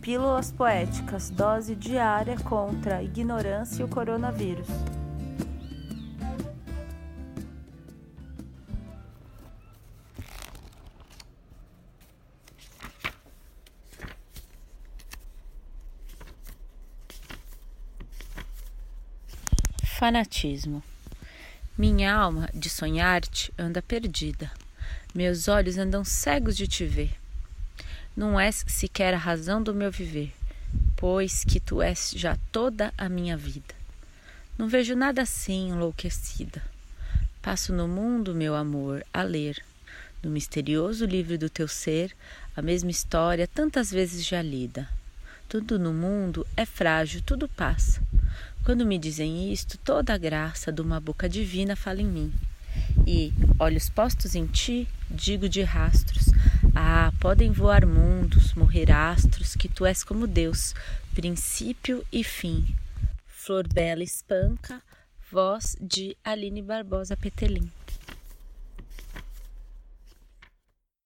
Pílulas Poéticas Dose diária contra a ignorância e o coronavírus. Fanatismo. Minha alma de sonhar-te anda perdida. Meus olhos andam cegos de te ver. Não és sequer a razão do meu viver, pois que tu és já toda a minha vida. Não vejo nada assim enlouquecida. Passo no mundo, meu amor, a ler, no misterioso livro do teu ser, a mesma história tantas vezes já lida. Tudo no mundo é frágil, tudo passa. Quando me dizem isto, toda a graça de uma boca divina fala em mim. E, olhos postos em ti, digo de rastros: Ah, podem voar mundos, morrer astros, que tu és como Deus, princípio e fim. Flor bela espanca, voz de Aline Barbosa Petelim.